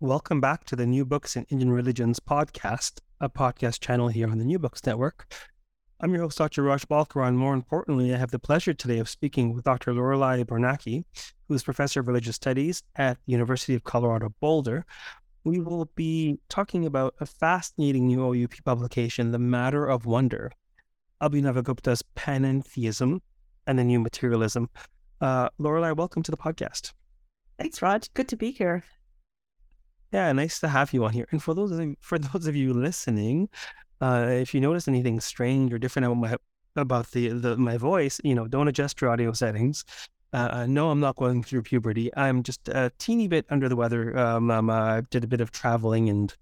Welcome back to the New Books in Indian Religions podcast, a podcast channel here on the New Books Network. I'm your host, Dr. Raj Balkaran, and more importantly, I have the pleasure today of speaking with Dr. Loriliai Biernacki, who is Professor of Religious Studies at the University of Colorado Boulder. We will be talking about a fascinating new OUP publication, The Matter of Wonder, Abhinavagupta's Panentheism and the New Materialism. Uh, Loriliai, welcome to the podcast. Thanks, Raj. Good to be here. Yeah, nice to have you on here. And for those of you, for those of you listening, uh, if you notice anything strange or different about my about the, the my voice, you know, don't adjust your audio settings. Uh, no, I'm not going through puberty. I'm just a teeny bit under the weather. Um, um I did a bit of traveling and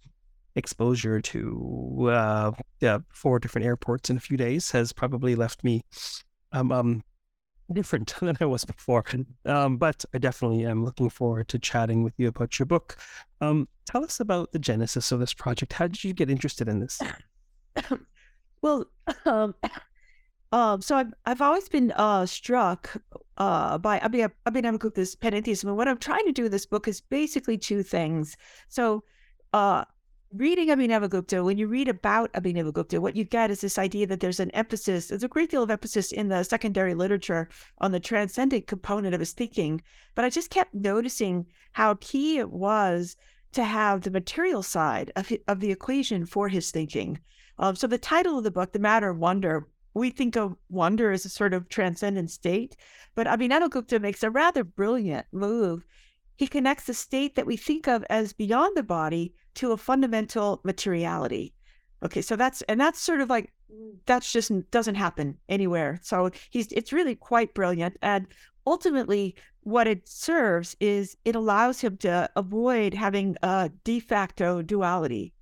exposure to uh, yeah, four different airports in a few days has probably left me um, um different than I was before. Um, but I definitely am looking forward to chatting with you about your book. Um, tell us about the genesis of this project. How did you get interested in this? well, um, um, so I've I've always been uh, struck uh, by I mean been able to this panentheism, and what I'm trying to do with this book is basically two things. So uh, reading Abhinavagupta, when you read about Abhinavagupta, what you get is this idea that there's an emphasis, there's a great deal of emphasis in the secondary literature on the transcendent component of his thinking. But I just kept noticing how key it was to have the material side of, of the equation for his thinking. Um, so the title of the book, The Matter of Wonder, we think of wonder as a sort of transcendent state, but Abhinavagupta makes a rather brilliant move. He connects the state that we think of as beyond the body to a fundamental materiality. Okay, so that's and that's sort of like that's just doesn't happen anywhere. So he's it's really quite brilliant and ultimately what it serves is it allows him to avoid having a de facto duality.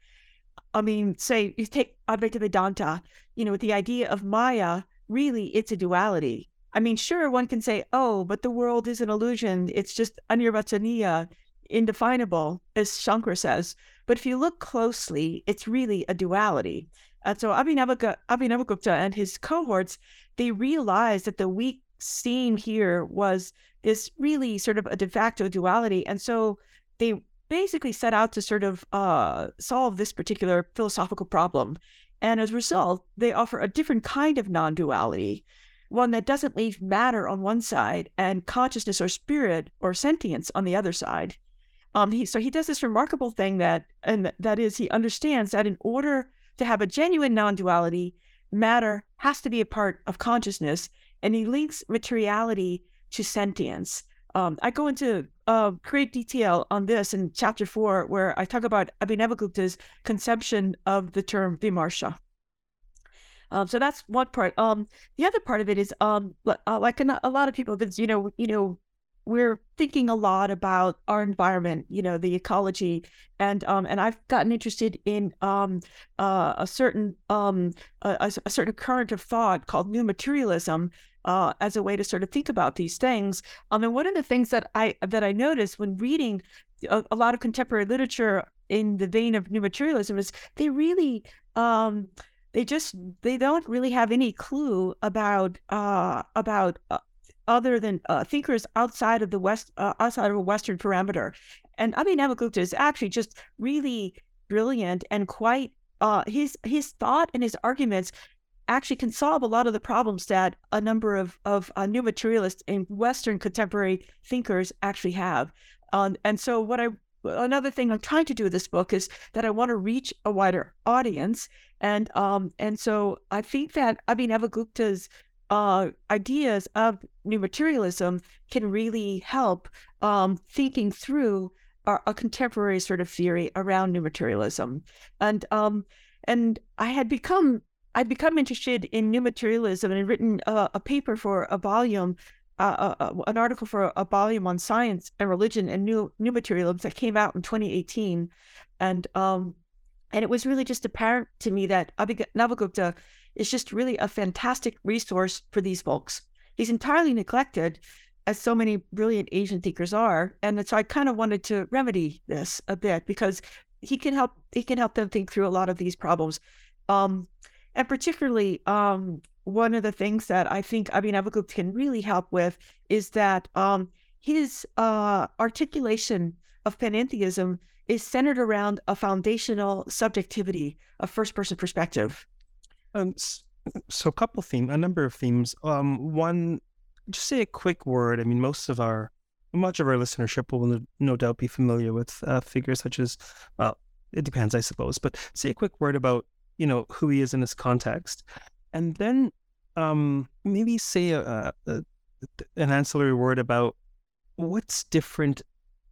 I mean, say you take Advaita Vedanta, you know, with the idea of Maya, really it's a duality. I mean, sure, one can say, oh, but the world is an illusion. It's just anirvachaniya, indefinable, as Shankara says. But if you look closely, it's really a duality. And so Abhinavagupta and his cohorts, they realized that the weak scene here was this really sort of a de facto duality. And so they basically set out to sort of uh, solve this particular philosophical problem. And as a result, they offer a different kind of non duality, one that doesn't leave matter on one side and consciousness or spirit or sentience on the other side. Um, he, so he does this remarkable thing that, and that is, he understands that in order to have a genuine non-duality, matter has to be a part of consciousness, and he links materiality to sentience. Um, I go into uh, great detail on this in chapter four, where I talk about Abhinavagupta's conception of the term vimarsha. Um, so that's one part. Um, the other part of it is, um, uh, like a, a lot of people, you know, you know, we're thinking a lot about our environment, you know, the ecology, and um, and I've gotten interested in um, uh, a certain um, a, a, certain current of thought called new materialism uh, as a way to sort of think about these things. Um, and one of the things that I that I noticed when reading a, a lot of contemporary literature in the vein of new materialism is they really um, they just they don't really have any clue about uh, about uh, other than uh, thinkers outside of the West, uh, outside of a Western parameter. And Abhinavagupta is actually just really brilliant and quite uh, his his thought and his arguments actually can solve a lot of the problems that a number of of uh, new materialists and Western contemporary thinkers actually have. Um, and so, what I another thing I'm trying to do with this book is that I want to reach a wider audience, and um, and so I think that I Abhinavagupta's uh, ideas of new materialism can really help um, thinking through a, contemporary sort of theory around new materialism. And um, and I had become I'd become interested in new materialism and written a, a paper for a volume uh, uh, an article for a volume on science and religion and new new materialism that came out in 2018, and um, and it was really just apparent to me that Abhinav is just really a fantastic resource for these folks. He's entirely neglected, as so many brilliant Asian thinkers are, and so I kind of wanted to remedy this a bit because he can help he can help them think through a lot of these problems. Um, and particularly, um, one of the things that I think Abhinavagupta can really help with is that um, his uh, articulation of panentheism is centered around a foundational subjectivity, a first person perspective. Um, so, a couple themes, a number of themes. Um, one, just say a quick word. I mean, most of our, much of our listenership will no doubt be familiar with uh, figures such as, well, it depends, I suppose, but say a quick word about, you know, who he is in this context. And then um, maybe say a, a, an ancillary word about what's different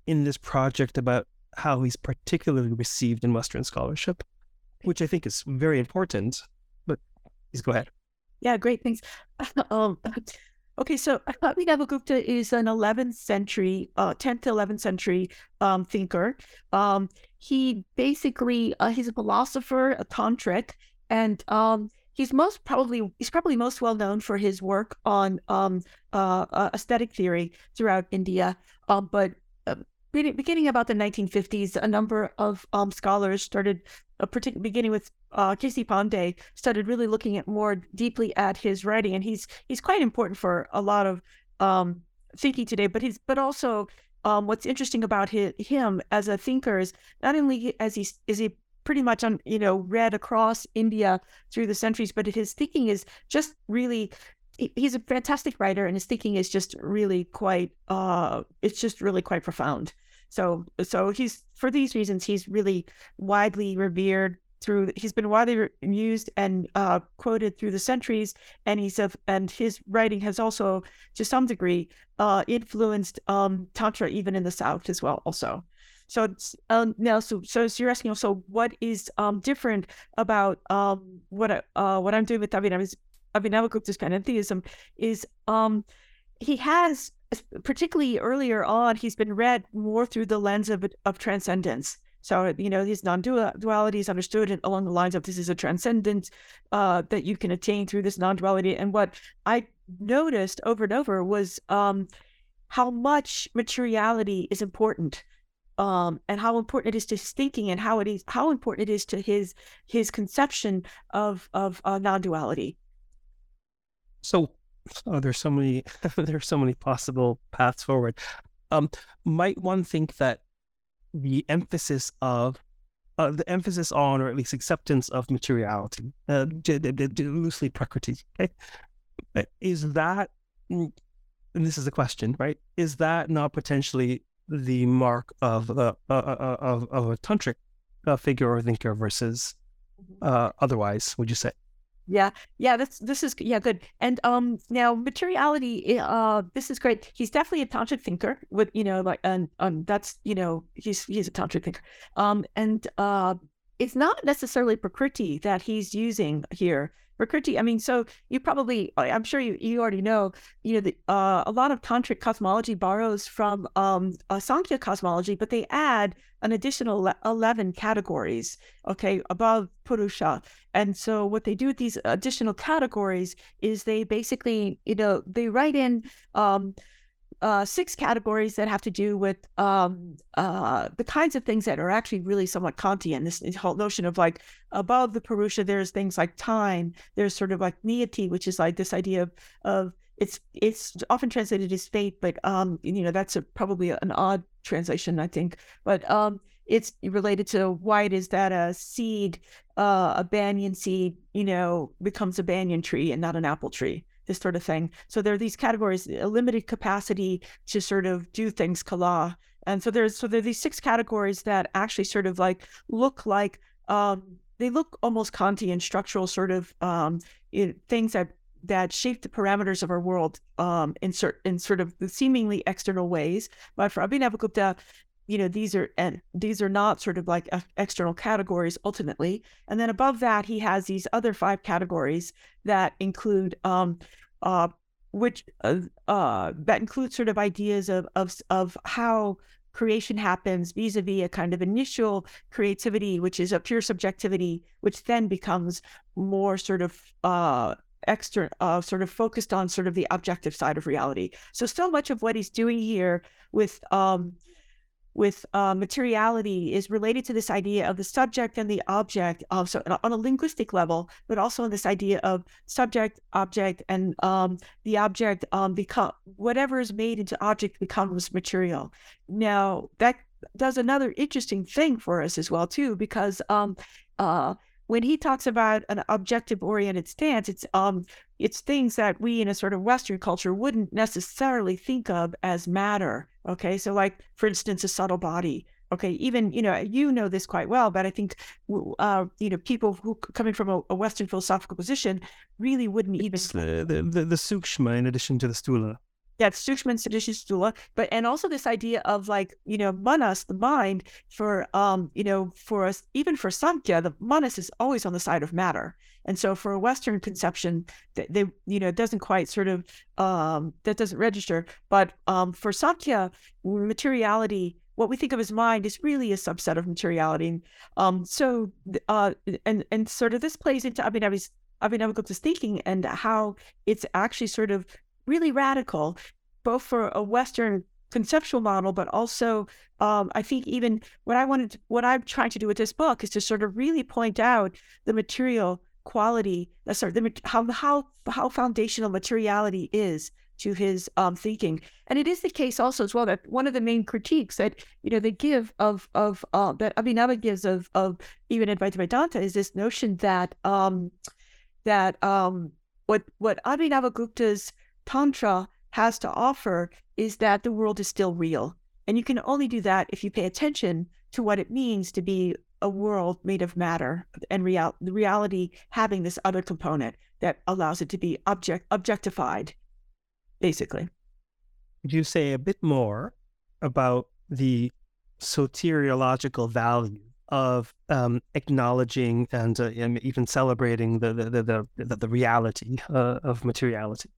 in this project about how he's particularly received in Western scholarship, which I think is very important. But please go ahead. Yeah, great. Thanks. um, okay, so Abhinavagupta is an 11th century, uh, 10th to 11th century um, thinker. Um, he basically, uh, he's a philosopher, a tantric, and um, he's most probably he's probably most well known for his work on um, uh, uh, aesthetic theory throughout India. Um, but uh, beginning about the 1950s, a number of um, scholars started, uh, beginning with uh, K.C. Pandey, started really looking at more deeply at his writing, and he's he's quite important for a lot of um, thinking today. But he's but also um, what's interesting about his, him as a thinker is not only as he is he pretty much on you know read across India through the centuries, but his thinking is just really he's a fantastic writer and his thinking is just really quite uh it's just really quite profound. So so he's for these reasons he's really widely revered through he's been widely used and uh, quoted through the centuries and he's a, and his writing has also to some degree uh, influenced um, tantra even in the south as well also. So um, now, so so you're asking also what is um, different about um, what I, uh, what I'm doing with Abhinav Abhinavagupta's panentheism is um, he has particularly earlier on he's been read more through the lens of of transcendence. So you know his non-duality is understood along the lines of this is a transcendence uh, that you can attain through this non-duality. And what I noticed over and over was um, how much materiality is important um, and how important it is to his thinking and how it is how important it is to his his conception of of uh, non-duality. So, oh, there's so many there's so many possible paths forward. Um, might one think that the emphasis of uh, the emphasis on, or at least acceptance of materiality, uh, loosely prakriti, okay, is that, and this is a question, right? Is that not potentially the mark of uh, of, of a tantric uh, figure or thinker versus mm-hmm. uh, otherwise? Would you say? Yeah, yeah, that's this is yeah good. And um now materiality, uh, this is great. He's definitely a tantric thinker. With you know like and um that's you know he's he's a tantric thinker. Um and uh it's not necessarily prakriti that he's using here Prakriti, I mean, so you probably, I'm sure you, you already know, you know, the, uh, a lot of tantric cosmology borrows from um, Sankhya cosmology, but they add an additional 11 categories, okay, above Purusha. And so what they do with these additional categories is they basically, you know, they write in, um, uh, six categories that have to do with um, uh, the kinds of things that are actually really somewhat Kantian. This, whole notion of like above the Purusha, there's things like time. There's sort of like niyati, which is like this idea of, of it's it's often translated as fate, but um, you know that's a, probably an odd translation, I think. But um, it's related to why it is that a seed, uh, a banyan seed, you know, becomes a banyan tree and not an apple tree this sort of thing. So there are these categories, a limited capacity to sort of do things kala. And so there's so there are these six categories that actually sort of like look like um, they look almost Kantian structural sort of um, it, things that that shape the parameters of our world um, in, cert, in sort of the seemingly external ways. But for Abhinavagupta, you know these are and these are not sort of like external categories ultimately and then above that he has these other five categories that include um, uh, which uh, uh, that includes sort of ideas of of of how creation happens vis-a-vis a kind of initial creativity, which is a pure subjectivity, which then becomes more sort of uh, external, uh, sort of focused on sort of the objective side of reality. So so much of what he's doing here with um, with uh, materiality is related to this idea of the subject and the object. Uh, so on a linguistic level, but also on this idea of subject, object, and um, the object um, become whatever is made into object becomes material. Now that does another interesting thing for us as well too, because um, uh, when he talks about an objective oriented stance, it's um it's things that we in a sort of Western culture wouldn't necessarily think of as matter. Okay, so like for instance, a subtle body. Okay, even you know you know this quite well, but I think uh, you know people who coming from a, a Western philosophical position really wouldn't even the the, the, the sukshma in addition to the stula yeah, Sukshman Sadisha Stula, but and also this idea of like, you know, manas, the mind, for um, you know, for us, even for Samkhya, the manas is always on the side of matter. And so for a Western conception, they, they you know, it doesn't quite sort of um that doesn't register. But um for Samkhya, materiality, what we think of as mind is really a subset of materiality. Um so uh and and sort of this plays into Abhinava's Abhinavagupta's thinking and how it's actually sort of really radical, both for a Western conceptual model, but also um, I think even what I wanted, what I'm trying to do with this book is to sort of really point out the material quality, uh, sorry, the, how how how foundational materiality is to his um, thinking, and it is the case also as well that one of the main critiques that you know they give of of uh, that Abhinava gives of of even Advaita Vedanta is this notion that um, that um, what what Abhinava Gupta's Tantra has to offer is that the world is still real. And you can only do that if you pay attention to what it means to be a world made of matter and real, reality having this other component that allows it to be object objectified, basically. Could you say a bit more about the soteriological value of um, acknowledging and, uh, even celebrating the the the the, the reality uh, of materiality?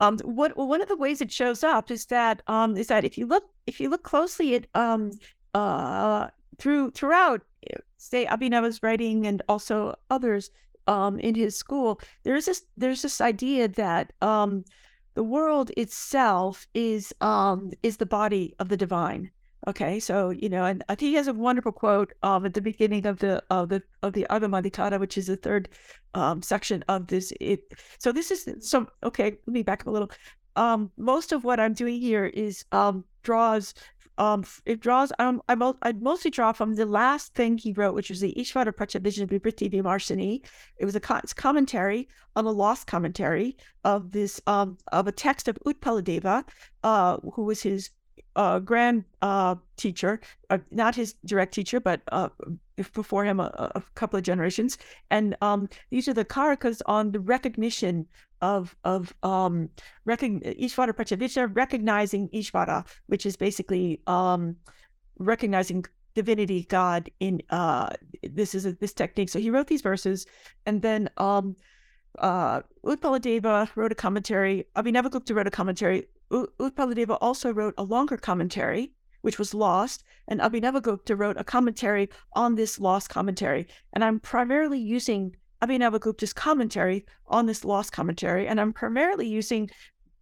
Um, what one of the ways it shows up is that um, is that if you look if you look closely at um, uh, through throughout eh, say Abhinava's writing and also others um, in his school, there's this there's this idea that um, the world itself is um, is the body of the divine. Okay, so you know, and I think he has a wonderful quote um, at the beginning of the of the of the Agama which is the third um, section of this. It so this is so okay. Let me back up a little. Um, most of what I'm doing here is um, draws. Um, it draws. Um, I, mo- I mostly draw from the last thing he wrote, which was the Ishvara Pratyabhijna Vivrti Vimarsini. It was a co- commentary on a lost commentary of this um of a text of Utpaladeva, uh, who was his uh, grand uh, teacher, uh, not his direct teacher, but uh, before him a, a, couple of generations. And um, these are the karikas on the recognition of of um, recogn- Ishvara Pratyabhijna, recognizing Ishvara, which is basically um, recognizing divinity, God. In uh, this is a, this technique. So he wrote these verses, and then um, uh, Utpaladeva wrote a commentary. Abhinavagupta wrote a commentary. Utpaladeva also wrote a longer commentary, which was lost, and Abhinavagupta wrote a commentary on this lost commentary. And I'm primarily using Abhinavagupta's commentary on this lost commentary, and I'm primarily using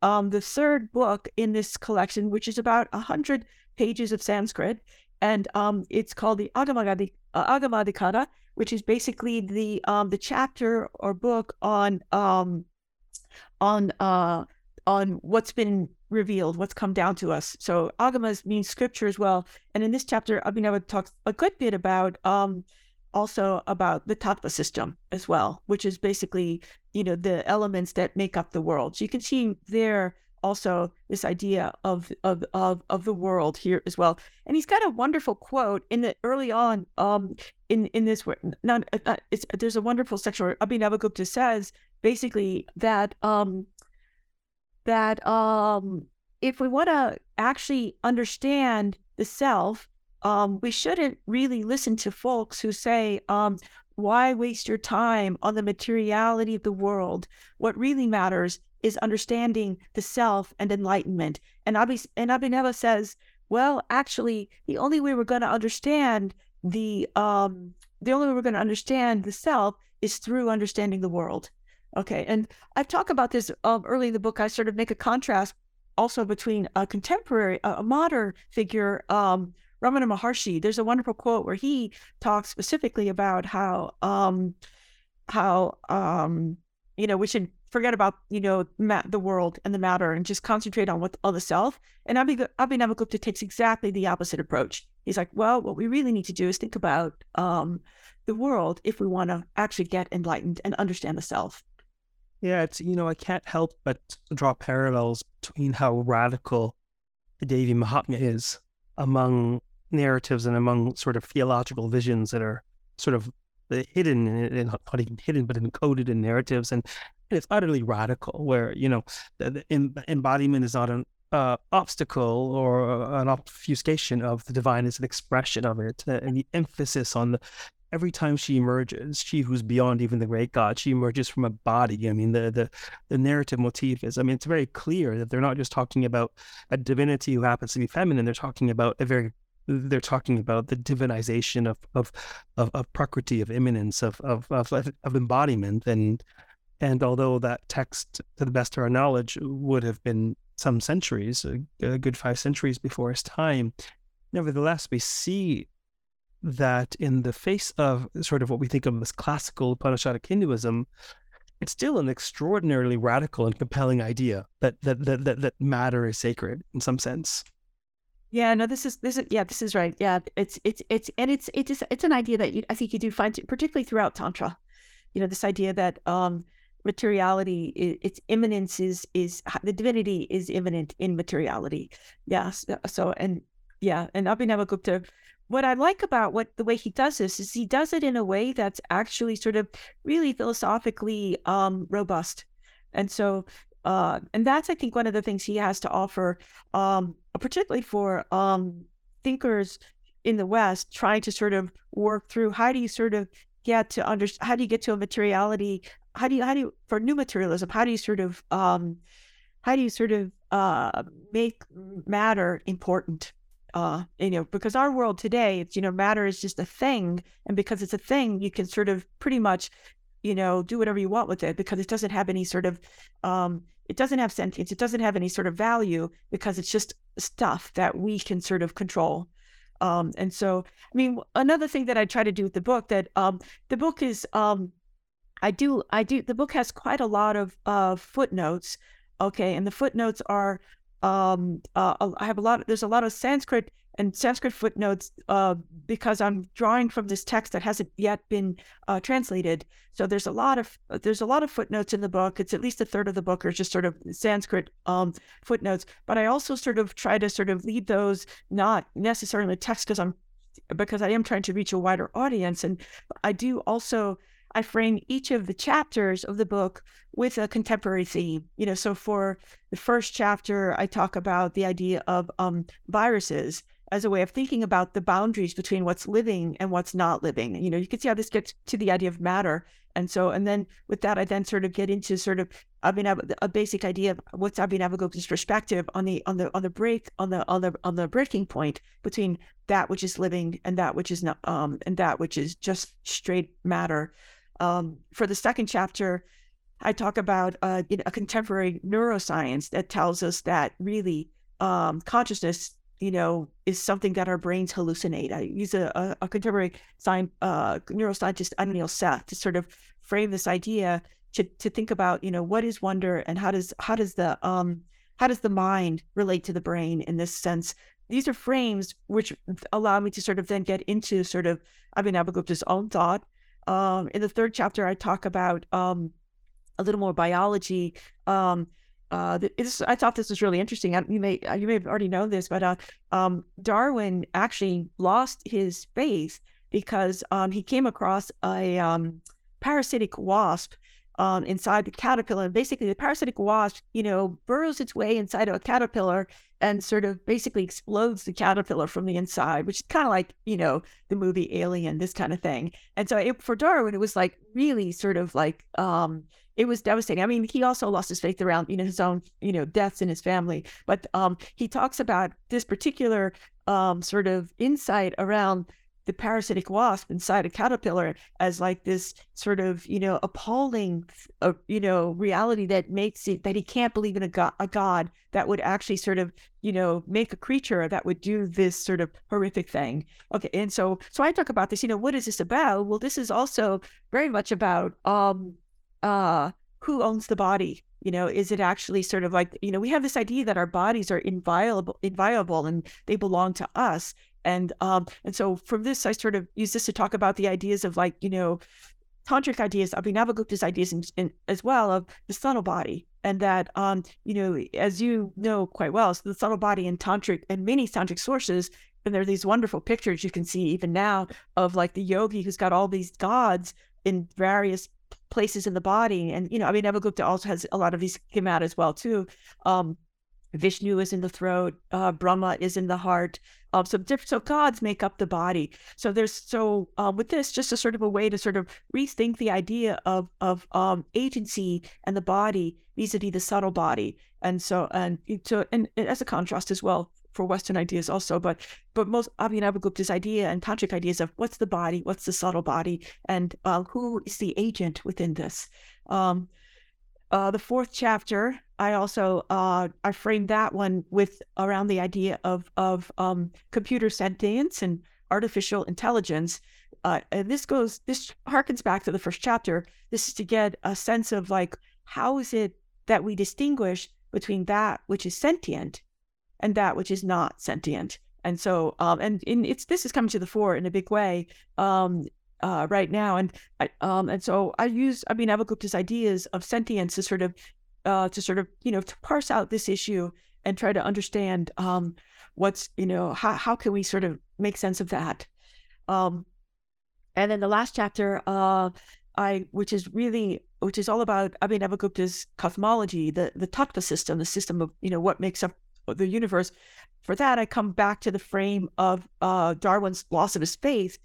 um, the third book in this collection, which is about 100 pages of Sanskrit, and um, it's called the Agamadhikara, uh, which is basically the um, the chapter or book on um, on uh, on what's been revealed, what's come down to us. So agamas means scripture as well. And in this chapter, Abhinava talks a good bit about um, also about the tattva system as well, which is basically, you know, the elements that make up the world. So you can see there also this idea of of of, of the world here as well. And he's got a wonderful quote in the early on um in in this not, uh, it's, there's a wonderful section where Abhinavagupta says basically that um that um, if we want to actually understand the self, um, we shouldn't really listen to folks who say, um, why waste your time on the materiality of the world? What really matters is understanding the self and enlightenment. And Abi and Abhinava says, well, actually, the only way we're going to understand the um the only way we're going to understand the self is through understanding the world. Okay, and I've talked about this um, early in the book. I sort of make a contrast also between a contemporary, a modern figure, um, Ramana Maharshi. There's a wonderful quote where he talks specifically about how um, how um, you know we should forget about you know ma- the world and the matter and just concentrate on what on the self. And Abhinavagupta takes exactly the opposite approach. He's like, well, what we really need to do is think about um, the world if we want to actually get enlightened and understand the self. Yeah, it's you know I can't help but draw parallels between how radical the Devi Mahatmya is among narratives and among sort of theological visions that are sort of uh, hidden and not even hidden but encoded in narratives. And, and it's utterly radical where you know the, the embodiment is not an uh, obstacle or an obfuscation of the divine is an expression of it uh, and the emphasis on the every time she emerges, she who's beyond even the great God, she emerges from a body. I mean, the the the narrative motif is, I mean, it's very clear that they're not just talking about a divinity who happens to be feminine. They're talking about a very they're talking about the divinization of of of, of prakriti, of immanence, of, of of of embodiment, and and although that text, to the best of our knowledge, would have been some centuries, a, a good five centuries before his time, nevertheless, we see that in the face of sort of what we think of as classical Upanishadic Hinduism, it's still an extraordinarily radical and compelling idea that that that that, that matter is sacred in some sense. Yeah, no, this is this is yeah, this is right. Yeah, it's it's it's and it's it's it's an idea that you, I think you do find particularly throughout tantra. You know, this idea that um materiality its immanence is is the divinity is immanent in materiality. Yes, so and yeah, and Abhinavagupta what I like about what the way he does this is he does it in a way that's actually sort of really philosophically um, robust. And so, uh, and that's I think one of the things he has to offer, um, particularly for um, thinkers in the West trying to sort of work through how do you sort of get to understand how do you get to a materiality how do you how do you for new materialism how do you sort of um how do you sort of uh make matter important uh, you know, because our world today, it's, you know, matter is just a thing. And because it's a thing, you can sort of pretty much, you know, do whatever you want with it because it doesn't have any sort of, um, it doesn't have sentience. It doesn't have any sort of value because it's just stuff that we can sort of control. Um, and so, I mean, another thing that I try to do with the book that um, the book is, um, I do, I do, the book has quite a lot of uh, footnotes. Okay. And the footnotes are um, uh, I have a lot. There's a lot of Sanskrit and Sanskrit footnotes uh, because I'm drawing from this text that hasn't yet been uh, translated. So there's a lot of there's a lot of footnotes in the book. It's at least a third of the book are just sort of Sanskrit um, footnotes. But I also sort of try to sort of leave those not necessarily text because I'm because I am trying to reach a wider audience, and I do also I frame each of the chapters of the book with a contemporary theme. You know, so for the first chapter, I talk about the idea of um, viruses as a way of thinking about the boundaries between what's living and what's not living. You know, you can see how this gets to the idea of matter. And so, and then with that, I then sort of get into sort of I a basic idea of what's Abhinavagupta's perspective on the on the on the break on the on the on the breaking point between that which is living and that which is not um and that which is just straight matter. Um, for the second chapter, I talk about uh, a contemporary neuroscience that tells us that really um, consciousness, you know, is something that our brains hallucinate. I use a, a, a contemporary science, uh, neuroscientist, Anil Seth, to sort of frame this idea to, to think about, you know, what is wonder and how does how does the um, how does the mind relate to the brain in this sense? These are frames which allow me to sort of then get into sort of Abhinavagupta's own thought um, in the third chapter, I talk about um, a little more biology. Um, uh, this, I thought this was really interesting. You may you may have already known this, but uh, um, Darwin actually lost his faith because um, he came across a um, parasitic wasp um, inside the caterpillar. And basically, the parasitic wasp, you know, burrows its way inside of a caterpillar and sort of basically explodes the caterpillar from the inside, which is kind of like, you know, the movie Alien, this kind of thing. And so it, for Darwin, it was like really sort of like, um, it was devastating. I mean, he also lost his faith around you know his own you know deaths in his family, but um, he talks about this particular um, sort of insight around the parasitic wasp inside a caterpillar as like this sort of you know appalling uh, you know reality that makes it that he can't believe in a god, a god that would actually sort of you know make a creature that would do this sort of horrific thing. Okay and so so i talk about this you know what is this about? Well this is also very much about um uh who owns the body? You know is it actually sort of like you know we have this idea that our bodies are inviolable inviolable and they belong to us and um, and so from this, I sort of use this to talk about the ideas of like, you know, tantric ideas, Abhinavagupta's ideas in, in, as well of the subtle body. And that, um, you know, as you know quite well, so the subtle body in tantric and many tantric sources, and there are these wonderful pictures you can see even now of like the yogi who's got all these gods in various places in the body. And, you know, I mean, Abhinavagupta also has a lot of these come out as well, too. Um, Vishnu is in the throat, uh, Brahma is in the heart. Um, so different, so gods make up the body. So there's so um, with this just a sort of a way to sort of rethink the idea of of um, agency and the body vis-a-vis the subtle body. And so and so and, and as a contrast as well for Western ideas also, but but most Abhinavagupta's idea and tantric ideas of what's the body, what's the subtle body, and uh, who is the agent within this. Um, uh, the fourth chapter, I also uh, I framed that one with around the idea of of um, computer sentience and artificial intelligence. Uh, and this goes this harkens back to the first chapter. This is to get a sense of like how is it that we distinguish between that which is sentient and that which is not sentient. And so, um, and in, it's this is coming to the fore in a big way um, uh, right now. And I, um, and so I use I mean Abhinavagupta's ideas of sentience to sort of uh, to sort of you know to parse out this issue and try to understand um, what's you know how how can we sort of make sense of that. Um, and then the last chapter, uh, I which is really which is all about Abhinavagupta's cosmology, the the tattva system, the system of you know what makes up the universe. For that, I come back to the frame of uh, Darwin's loss of his faith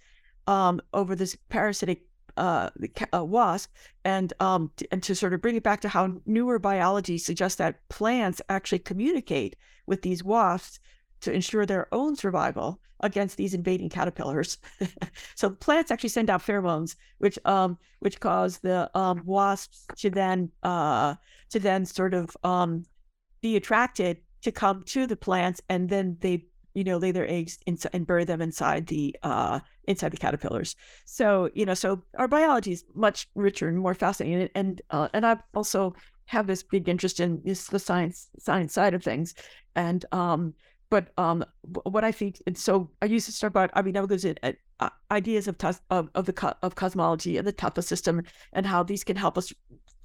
um, over this parasitic uh, uh, wasp, and um, and to sort of bring it back to how newer biology suggests that plants actually communicate with these wasps to ensure their own survival against these invading caterpillars. so plants actually send out pheromones, which um, which cause the um, wasps to then uh, to then sort of um, be attracted to come to the plants, and then they you know, lay their eggs inside and bury them inside the uh, inside the caterpillars. So you know, so our biology is much richer and more fascinating. And and, uh, and I also have this big interest in this, the science science side of things. And um, but um, what I think, and so I used to start about I mean, I was in uh, ideas of, of of the of cosmology and the tattva system and how these can help us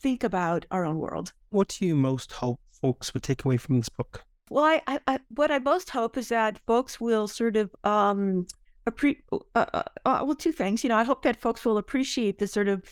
think about our own world. What do you most hope folks would take away from this book? Well, I, I, I, what I most hope is that folks will sort of um, appreciate. uh, uh, uh, well, two things. You know, I hope that folks will appreciate the sort of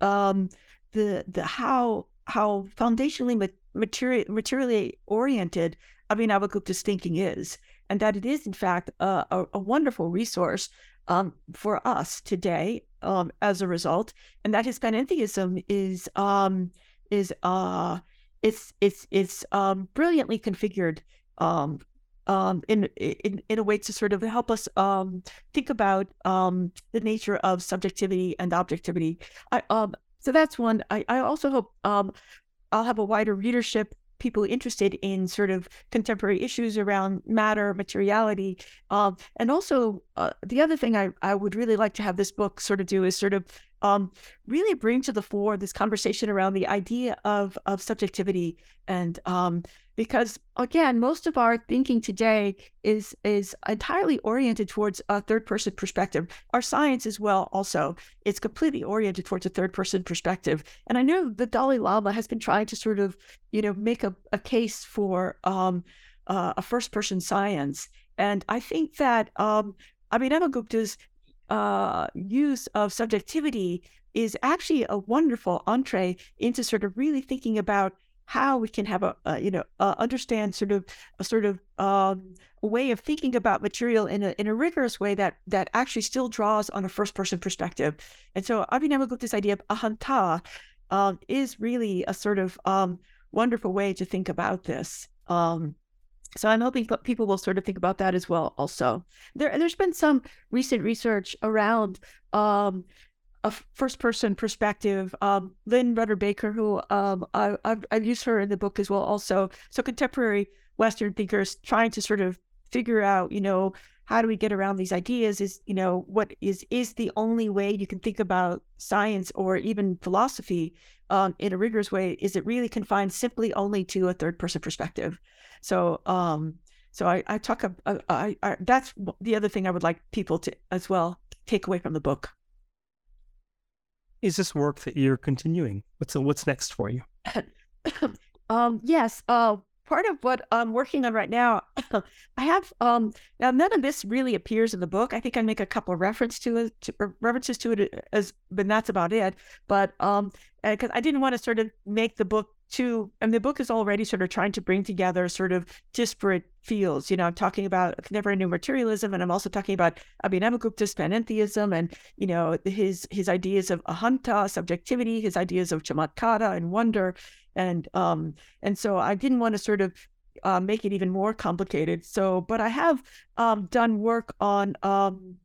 um, the the how how foundationally material materially oriented Abhinavagupta's thinking is, and that it is in fact a, a, a wonderful resource um, for us today um, as a result, and that his panentheism is um, is uh, it's it's it's um, brilliantly configured um, um, in, in in a way to sort of help us um, think about um, the nature of subjectivity and objectivity. I, um, so that's one. I, I also hope um, I'll have a wider readership people interested in sort of contemporary issues around matter, materiality. Um, and also, uh, the other thing I, I would really like to have this book sort of do is sort of um, really bring to the fore this conversation around the idea of, of subjectivity and um, because again most of our thinking today is is entirely oriented towards a third person perspective. Our science as well also it's completely oriented towards a third person perspective. And i know the dalai lama has been trying to sort of you know make a, a case for um, uh, a first person science. And i think that um, I Gupta's uh, use of subjectivity is actually a wonderful entree into sort of really thinking about how we can have a, you know uh, understand sort of a sort of um, way of thinking about material in a in a rigorous way that that actually still draws on a first person perspective. And so Abhinav Gupta's idea of ahanta um, is really a sort of um, wonderful way to think about this. Um, so I'm hoping people will sort of think about that as well. Also, there there's been some recent research around um, a first person perspective. Um, Lynne Rudder Baker, who um, I, I've, I've used her in the book as well. Also, so contemporary Western thinkers trying to sort of figure out, you know, how do we get around these ideas? Is you know what is is the only way you can think about science or even philosophy um, in a rigorous way? Is it really confined simply only to a third person perspective? So, um, so I, I talk, uh, I, I, that's the other thing I would like people to as well take away from the book. Is this work that you're continuing? What's what's next for you? um, yes. Uh, part of what I'm working on right now, I have um now none of this really appears in the book. I think I make a couple of reference to it, to, references to it as, but that's about it. But um, because I didn't want to sort of make the book too, and the book is already sort of trying to bring together sort of disparate fields. You know, I'm talking about contemporary new materialism, and I'm also talking about Abhinavagupta's panentheism, and you know his his ideas of ahanta, subjectivity, his ideas of chamatkara and wonder, and um and so I didn't want to sort of uh, make it even more complicated. So, but I have um, done work on um,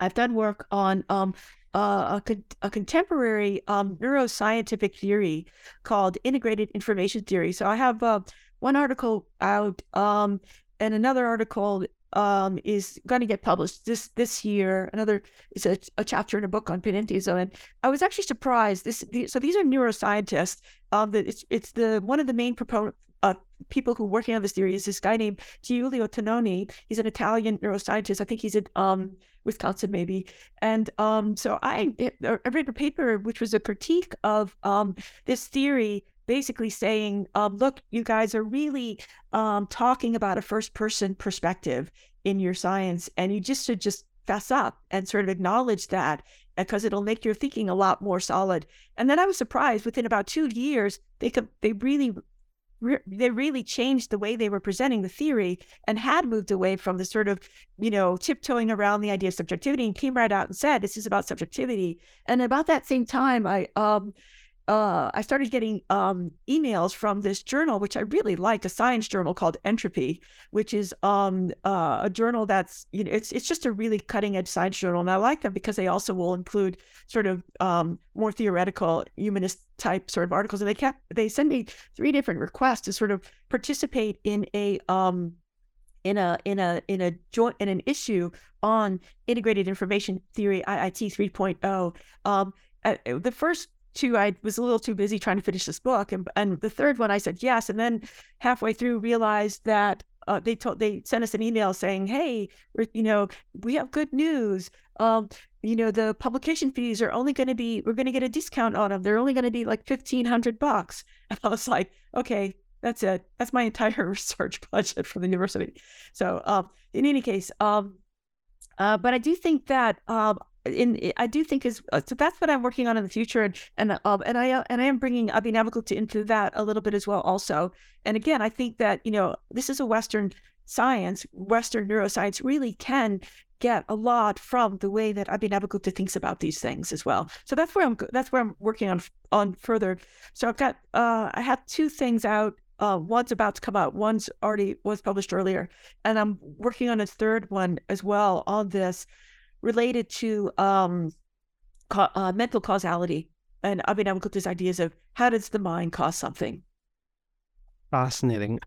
I've done work on um, uh, a, con- a, contemporary um, neuroscientific theory called integrated information theory. So I have uh, one article out um, and another article um, is going to get published this this year. Another is a, a chapter in a book on panentheism, and I was actually surprised. This the, so these are neuroscientists. Um, it's it's the one of the main proponent uh, people who are working on this theory is this guy named Giulio Tononi. He's an Italian neuroscientist. I think he's in um, Wisconsin, maybe. And um, so I, I read a paper which was a critique of um, this theory basically saying, um, look, you guys are really um, talking about a first person perspective in your science, and you just should just fess up and sort of acknowledge that because it'll make your thinking a lot more solid. And then I was surprised within about two years, they could, they really they really changed the way they were presenting the theory and had moved away from the sort of, you know, tiptoeing around the idea of subjectivity and came right out and said, this is about subjectivity. And about that same time, I um, uh, I started getting um, emails from this journal, which I really like, a science journal called Entropy, which is um, uh, a journal that's you know it's it's just a really cutting edge science journal, and I like them because they also will include sort of um, more theoretical humanist type sort of articles, and they kept they send me three different requests to sort of participate in a um, in a in a in a joint in an issue on integrated information theory IIT 3.0. Um, uh, the first two, I was a little too busy trying to finish this book, and and the third one, I said yes, and then halfway through realized that uh, they told they sent us an email saying, "Hey, you know, we have good news. Um, you know, the publication fees are only going to be we're going to get a discount on them. They're only going to be like fifteen hundred bucks." And I was like, "Okay, that's it. That's my entire research budget for the university." So, um, in any case, um, uh, but I do think that um, in I do think is uh, so that's what I'm working on in the future, and and um, and I uh, and I am bringing Abhinavagupta into that a little bit as well, also. And again, I think that you know this is a Western science, Western neuroscience really can get a lot from the way that Abhinavagupta thinks about these things as well. So that's where I'm that's where I'm working on on further. So I've got uh, I have two things out. Uh, one's about to come out. One's already was published earlier, and I'm working on a third one as well on this related to um, ca- uh, mental causality and Abhinavagupta's ideas of how does the mind cause something. Fascinating.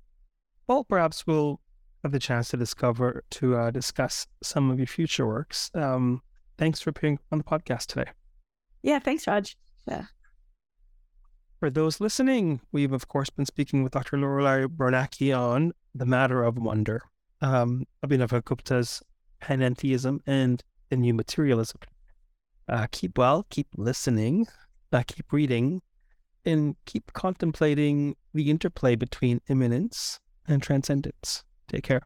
Well, perhaps we'll have the chance to discover to uh, discuss some of your future works. Um, thanks for appearing on the podcast today. Yeah, thanks, Raj. Yeah. For those listening, we've of course been speaking with Dr. Loriliai Biernacki on the matter of wonder, um, Abhinavagupta's panentheism and new materialism. Uh, keep well, keep listening, uh, keep reading, and keep contemplating the interplay between immanence and transcendence. Take care.